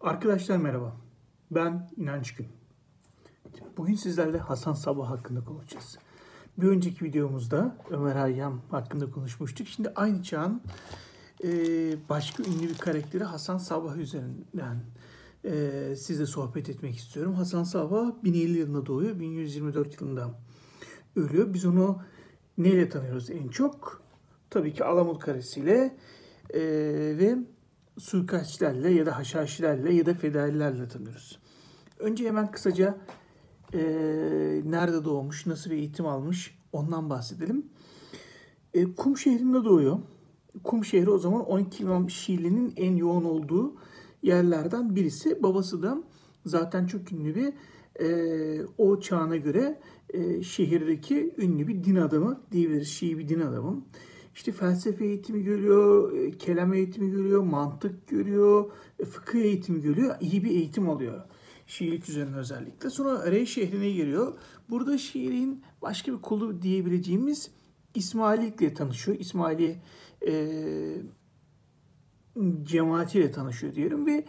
Arkadaşlar merhaba. Ben İnanç Gün. Bugün sizlerle Hasan Sabah hakkında konuşacağız. Bir önceki videomuzda Ömer Hayyam hakkında konuşmuştuk. Şimdi aynı çağın e, başka ünlü bir karakteri Hasan Sabah üzerinden e, sizle sohbet etmek istiyorum. Hasan Sabah 1050 yılında doğuyor, 1124 yılında ölüyor. Biz onu neyle tanıyoruz en çok? Tabii ki Alamut Karesi'yle e, ve suikastçilerle ya da haşhaşilerle ya da fedailerle tanıyoruz. Önce hemen kısaca e, nerede doğmuş, nasıl bir eğitim almış ondan bahsedelim. E, Kum şehrinde doğuyor. Kum şehri o zaman 12 İmam Şiili'nin en yoğun olduğu yerlerden birisi. Babası da zaten çok ünlü bir e, o çağına göre e, şehirdeki ünlü bir din adamı diyebiliriz. Şii bir din adamı. İşte felsefe eğitimi görüyor, e, kelam eğitimi görüyor, mantık görüyor, e, fıkıh eğitimi görüyor. İyi bir eğitim alıyor. Şiilik üzerine özellikle. Sonra Rey şehrine giriyor. Burada Şii'nin başka bir kolu diyebileceğimiz İsmaililikle tanışıyor. İsmaili e, cemaatiyle tanışıyor diyelim ve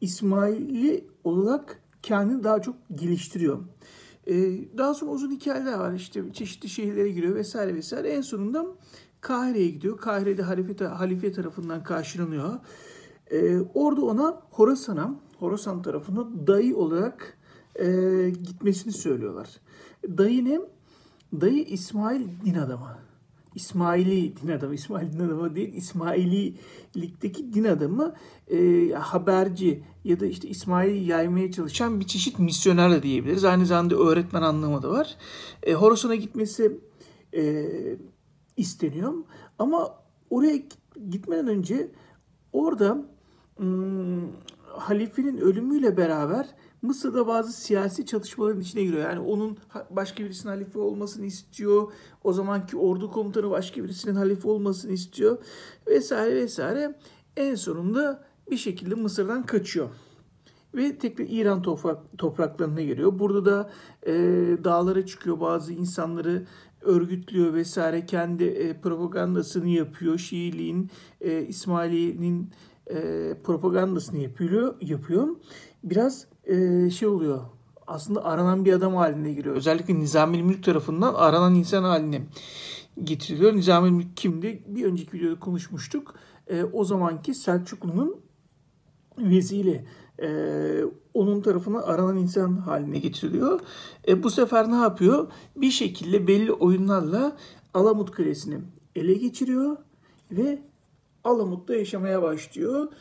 İsmaili olarak kendini daha çok geliştiriyor. E, daha sonra uzun hikayeler var işte çeşitli şehirlere giriyor vesaire vesaire. En sonunda Kahire'ye gidiyor. Kahire'de halife, halife tarafından karşılanıyor. Ee, orada ona Horasan'a, Horasan tarafına dayı olarak e, gitmesini söylüyorlar. Dayı ne? Dayı İsmail din adamı. İsmaili din adamı, İsmail din adamı değil, İsmaililikteki din adamı e, haberci ya da işte İsmail'i yaymaya çalışan bir çeşit misyoner de diyebiliriz. Aynı zamanda öğretmen anlamı da var. E, Horasan'a gitmesi e, isteniyor. Ama oraya gitmeden önce orada hmm, halifenin ölümüyle beraber Mısır'da bazı siyasi çatışmaların içine giriyor. Yani onun başka birisinin halife olmasını istiyor. O zamanki ordu komutanı başka birisinin halife olmasını istiyor. Vesaire vesaire. En sonunda bir şekilde Mısır'dan kaçıyor. Ve tekrar İran toprak, topraklarına geliyor. Burada da e, dağlara çıkıyor bazı insanları örgütlüyor vesaire kendi e, propagandasını yapıyor. Şiiliğin, e, İsmaili'nin e, propagandasını yapıyor. yapıyor. Biraz e, şey oluyor. Aslında aranan bir adam haline giriyor. Özellikle Nizami Mülk tarafından aranan insan haline getiriliyor. Nizami Mülk kimdi? Bir önceki videoda konuşmuştuk. E, o zamanki Selçuklu'nun veziri e, onun tarafına aranan insan haline getiriliyor. E, bu sefer ne yapıyor? Bir şekilde belli oyunlarla Alamut Kalesi'ni ele geçiriyor ve Alamut'ta yaşamaya başlıyor.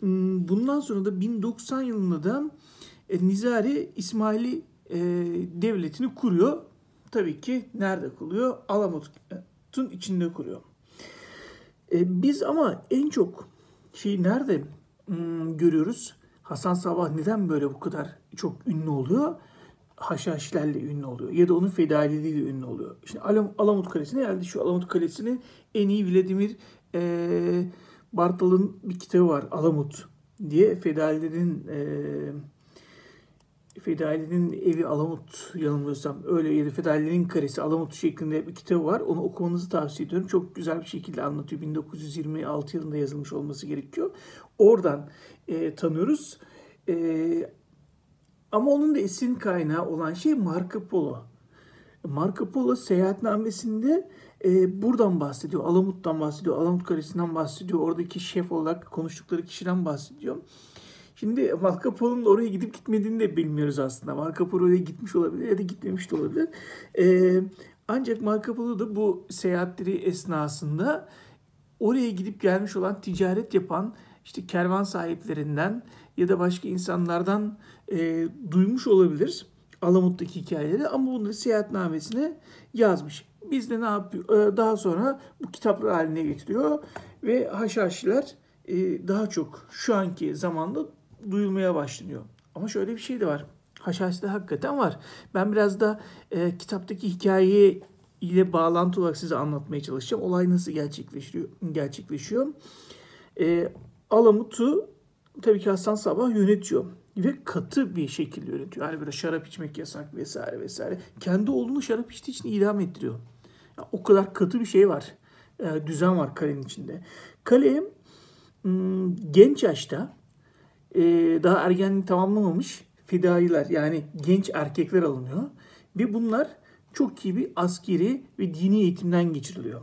Hmm, bundan sonra da 1090 yılında da e, Nizari İsmaili e, devletini kuruyor. Tabii ki nerede kuruyor? Alamut'un içinde kuruyor. E, biz ama en çok şey nerede görüyoruz? Hasan Sabah neden böyle bu kadar çok ünlü oluyor? Haşhaşlerle ünlü oluyor. Ya da onun fedailiğiyle ünlü oluyor. İşte Alam, Alamut Kalesi'ne geldi. Şu Alamut Kalesi'ni en iyi Vladimir e, Bartal'ın bir kitabı var. Alamut diye Fedailerin e, Fedailerin evi Alamut yanılmıyorsam öyle Fedailerin karesi Alamut şeklinde bir kitabı var. Onu okumanızı tavsiye ediyorum. Çok güzel bir şekilde anlatıyor. 1926 yılında yazılmış olması gerekiyor. Oradan e, tanıyoruz. E, ama onun da esin kaynağı olan şey Marco Polo. Marco Polo seyahatnamesinde e, buradan bahsediyor. Alamut'tan bahsediyor. Alamut Kalesi'nden bahsediyor. Oradaki şef olarak konuştukları kişiden bahsediyor. Şimdi Marco Polo'nun oraya gidip gitmediğini de bilmiyoruz aslında. Marco Polo oraya gitmiş olabilir ya da gitmemiş de olabilir. E, ancak Marco Polo da bu seyahatleri esnasında oraya gidip gelmiş olan ticaret yapan işte kervan sahiplerinden ya da başka insanlardan e, duymuş olabilir Alamut'taki hikayeleri ama bunları seyahatnamesine yazmış. Biz de ne yapıyor? E, daha sonra bu kitaplar haline getiriyor ve Haşhaşiler e, daha çok şu anki zamanda duyulmaya başlanıyor. Ama şöyle bir şey de var. Haşhaşi'de hakikaten var. Ben biraz da e, kitaptaki hikayeyi ile bağlantı olarak size anlatmaya çalışacağım. Olay nasıl gerçekleşiyor? gerçekleşiyor. E, Alamut'u tabii ki Hasan Sabah yönetiyor. Ve katı bir şekilde yönetiyor. Yani böyle şarap içmek yasak vesaire vesaire. Kendi oğlunu şarap içtiği için idam ettiriyor. Yani o kadar katı bir şey var. E, düzen var kalenin içinde. Kale hmm, genç yaşta e, daha ergenliği tamamlamamış fidailer yani genç erkekler alınıyor. Ve bunlar çok iyi bir askeri ve dini eğitimden geçiriliyor.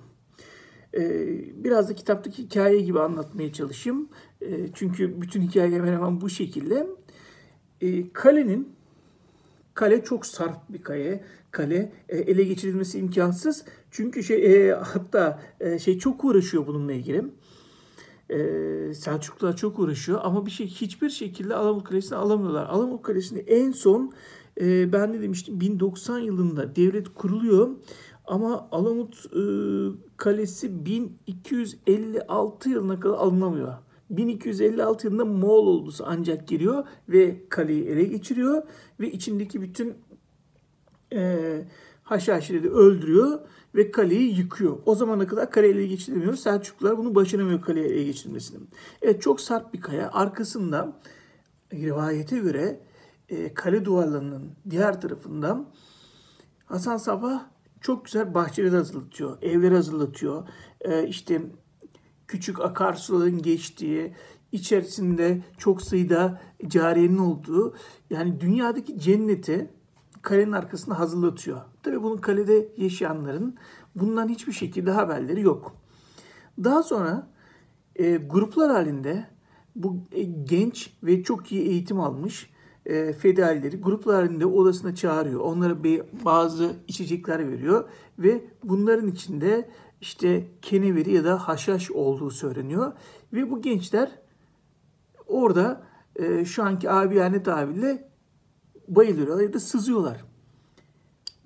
Ee, biraz da kitaptaki hikaye gibi anlatmaya çalışayım. Ee, çünkü bütün hikaye hemen hemen bu şekilde. Ee, kalenin, kale çok sarp bir kale. Kale e, ele geçirilmesi imkansız. Çünkü şey e, hatta e, şey çok uğraşıyor bununla ilgili. Selçuklular çok uğraşıyor ama bir şey hiçbir şekilde Alamut Kalesi'ni alamıyorlar. Alamut Kalesi'ni en son ben de demiştim 1090 yılında devlet kuruluyor. Ama Alamut e, Kalesi 1256 yılına kadar alınamıyor. 1256 yılında Moğol ordusu ancak giriyor ve kaleyi ele geçiriyor ve içindeki bütün e, Haşhaşileri öldürüyor ve kaleyi yıkıyor. O zamana kadar kale ele geçirilmiyor. Selçuklular bunu başaramıyor kaleyi ele geçirilmesini. Evet çok sert bir kaya. Arkasında rivayete göre e, kale duvarlarının diğer tarafında Hasan Sabah çok güzel bahçeler hazırlatıyor, evler hazırlatıyor. Ee, işte küçük akarsuların geçtiği, içerisinde çok sayıda cariyenin olduğu, yani dünyadaki cenneti kalenin arkasında hazırlatıyor. Tabii bunun kalede yaşayanların bundan hiçbir şekilde haberleri yok. Daha sonra e, gruplar halinde bu e, genç ve çok iyi eğitim almış e, fedaileri gruplar halinde odasına çağırıyor. Onlara bazı içecekler veriyor ve bunların içinde işte keneveri ya da haşhaş olduğu söyleniyor. Ve bu gençler orada e, şu anki abiyane tabirle bayılıyorlar ya da sızıyorlar.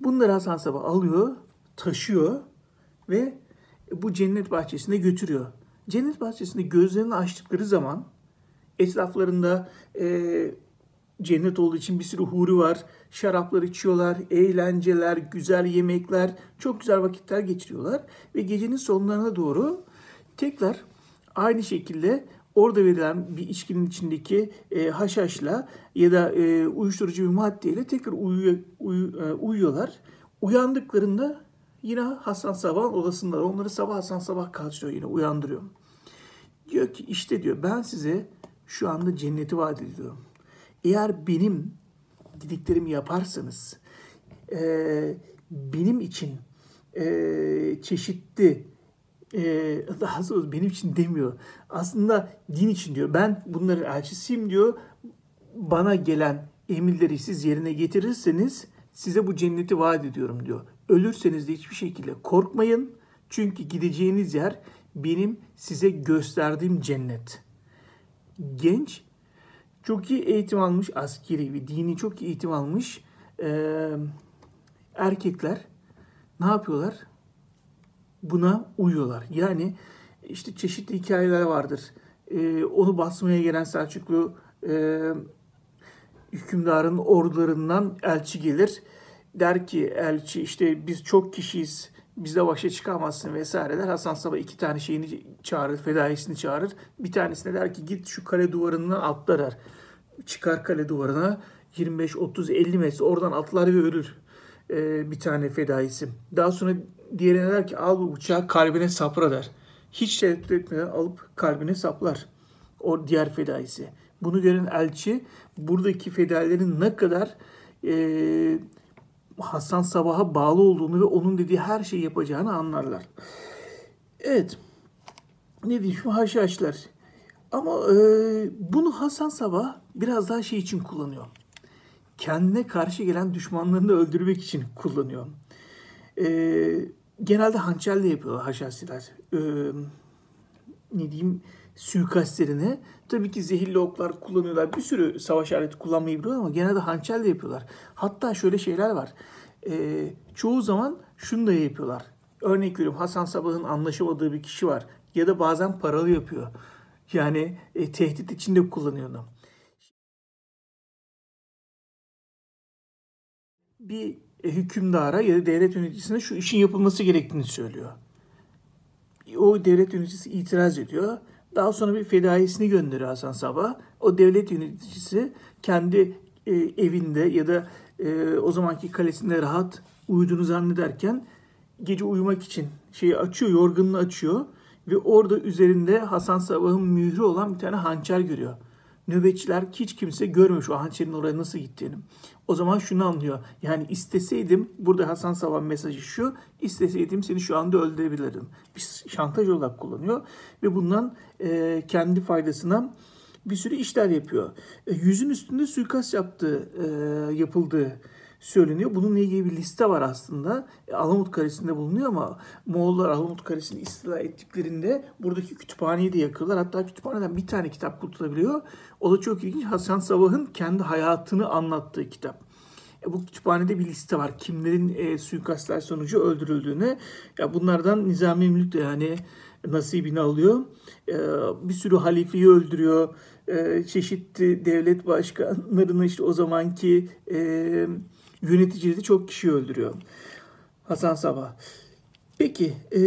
Bunları Hasan Sabah alıyor, taşıyor ve bu cennet bahçesine götürüyor. Cennet bahçesinde gözlerini açtıkları zaman etraflarında e, cennet olduğu için bir sürü huri var. Şaraplar içiyorlar, eğlenceler, güzel yemekler, çok güzel vakitler geçiriyorlar. Ve gecenin sonlarına doğru tekrar aynı şekilde orada verilen bir içkinin içindeki e, haşhaşla ya da e, uyuşturucu bir maddeyle tekrar uyuyor, uyu, e, uyuyorlar. Uyandıklarında yine Hasan Sabah'ın odasında onları sabah Hasan Sabah karşılıyor yine uyandırıyor. Diyor ki işte diyor ben size şu anda cenneti vaat ediyorum. Eğer benim dediklerimi yaparsanız e, benim için e, çeşitli e, daha doğrusu benim için demiyor. Aslında din için diyor. Ben bunların elçisiyim diyor. Bana gelen emirleri siz yerine getirirseniz size bu cenneti vaat ediyorum diyor. Ölürseniz de hiçbir şekilde korkmayın. Çünkü gideceğiniz yer benim size gösterdiğim cennet. Genç çok iyi eğitim almış askeri ve dini çok iyi eğitim almış e, erkekler ne yapıyorlar? Buna uyuyorlar. Yani işte çeşitli hikayeler vardır. E, onu basmaya gelen Selçuklu e, hükümdarın ordularından elçi gelir. Der ki elçi işte biz çok kişiyiz bizde başa çıkamazsın vesaireler. Hasan Sabah iki tane şeyini çağırır, fedaisini çağırır. Bir tanesine der ki git şu kale duvarından atlar. Çıkar kale duvarına 25, 30, 50 metre oradan atlar ve ölür ee, bir tane fedaisi. Daha sonra diğerine der ki al bu bıçağı kalbine sapra der. Hiç tereddüt etmeden alıp kalbine saplar. O diğer fedaisi. Bunu gören elçi buradaki fedailerin ne kadar e, Hasan Sabah'a bağlı olduğunu ve onun dediği her şeyi yapacağını anlarlar. Evet. Ne diyeyim haşhaşlar. Ama e, bunu Hasan Sabah biraz daha şey için kullanıyor. Kendine karşı gelen düşmanlarını da öldürmek için kullanıyor. E, genelde hançerle yapıyorlar haşhaşlar. E, ne diyeyim suikastlerini. Tabii ki zehirli oklar kullanıyorlar. Bir sürü savaş aleti kullanmayı biliyorlar ama genelde hançerle yapıyorlar. Hatta şöyle şeyler var. E, çoğu zaman şunu da yapıyorlar. Örnek veriyorum Hasan Sabah'ın anlaşamadığı bir kişi var. Ya da bazen paralı yapıyor. Yani e, tehdit içinde kullanıyor onu. Bir hükümdara ya da devlet yöneticisine şu işin yapılması gerektiğini söylüyor. O devlet yöneticisi itiraz ediyor. Daha sonra bir fedaisini gönderiyor Hasan Sabah. O devlet yöneticisi kendi e, evinde ya da e, o zamanki kalesinde rahat uyuduğunu zannederken gece uyumak için şeyi açıyor, yorganını açıyor ve orada üzerinde Hasan Sabah'ın mührü olan bir tane hançer görüyor. Nöbetçiler hiç kimse görmüş o hançerin oraya nasıl gittiğini. O zaman şunu anlıyor. Yani isteseydim, burada Hasan Saban mesajı şu, isteseydim seni şu anda öldürebilirdim. Bir şantaj olarak kullanıyor ve bundan e, kendi faydasına bir sürü işler yapıyor. E, yüzün üstünde suikast yaptığı, e, yapıldığı söyleniyor. Bununla ilgili bir liste var aslında. E, Alamut Kalesi'nde bulunuyor ama Moğollar Alamut Kalesi'ni istila ettiklerinde buradaki kütüphaneyi de yakıyorlar. Hatta kütüphaneden bir tane kitap kurtulabiliyor. O da çok ilginç. Hasan Sabah'ın kendi hayatını anlattığı kitap. E, bu kütüphanede bir liste var. Kimlerin e, suikastlar sonucu öldürüldüğünü. Ya bunlardan Nizami Mülk de yani nasibini alıyor. E, bir sürü halifeyi öldürüyor. E, çeşitli devlet başkanlarını işte o zamanki e, yöneticileri çok kişi öldürüyor. Hasan Sabah. Peki e,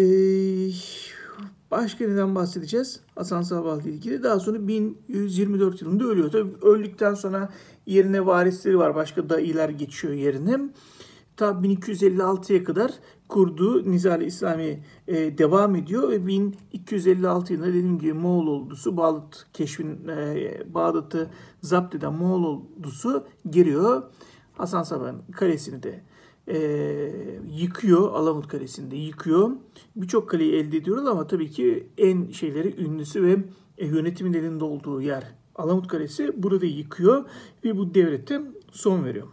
başka neden bahsedeceğiz? Hasan Sabah ile ilgili. Daha sonra 1124 yılında ölüyor. Tabii öldükten sonra yerine varisleri var. Başka dayılar geçiyor yerine. Ta 1256'ya kadar kurduğu Nizari İslami e, devam ediyor ve 1256 yılında dediğim gibi Moğol ordusu Bağdat keşfin e, Bağdat'ı zapt eden Moğol ordusu giriyor. Hasan Saban kalesini de e, yıkıyor. Alamut Kalesi'ni de yıkıyor. Birçok kaleyi elde ediyorlar ama tabii ki en şeyleri ünlüsü ve e, yönetimin elinde olduğu yer Alamut Kalesi burada yıkıyor ve bu devlete son veriyor.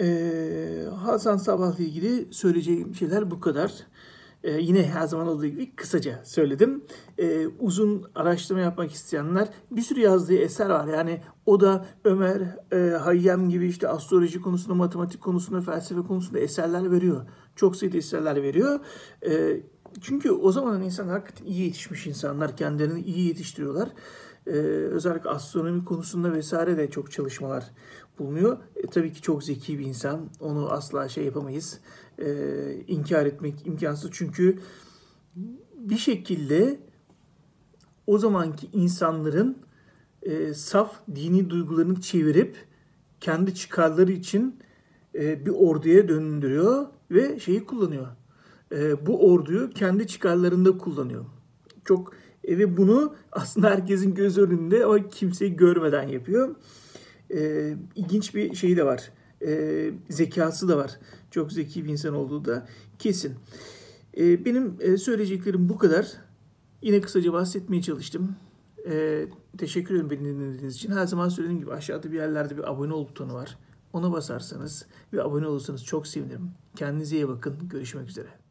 Ee, Hasan Sabah'la ilgili söyleyeceğim şeyler bu kadar. Ee, yine her zaman olduğu gibi kısaca söyledim. Ee, uzun araştırma yapmak isteyenler bir sürü yazdığı eser var. Yani o da Ömer e, Hayyam gibi işte astroloji konusunda, matematik konusunda, felsefe konusunda eserler veriyor. Çok sayıda eserler veriyor. Ee, çünkü o zamanın insanlar hakikaten iyi yetişmiş insanlar. Kendilerini iyi yetiştiriyorlar. Ee, özellikle astronomi konusunda vesaire de çok çalışmalar bulunuyor. E, tabii ki çok zeki bir insan. Onu asla şey yapamayız. E, inkar etmek imkansız. Çünkü bir şekilde o zamanki insanların e, saf dini duygularını çevirip kendi çıkarları için e, bir orduya döndürüyor ve şeyi kullanıyor. E, bu orduyu kendi çıkarlarında kullanıyor. Çok e, ve bunu aslında herkesin göz önünde ama kimseyi görmeden yapıyor e, ilginç bir şeyi de var. E, zekası da var. Çok zeki bir insan olduğu da kesin. E, benim e, söyleyeceklerim bu kadar. Yine kısaca bahsetmeye çalıştım. E, teşekkür ederim beni dinlediğiniz için. Her zaman söylediğim gibi aşağıda bir yerlerde bir abone ol butonu var. Ona basarsanız ve abone olursanız çok sevinirim. Kendinize iyi bakın. Görüşmek üzere.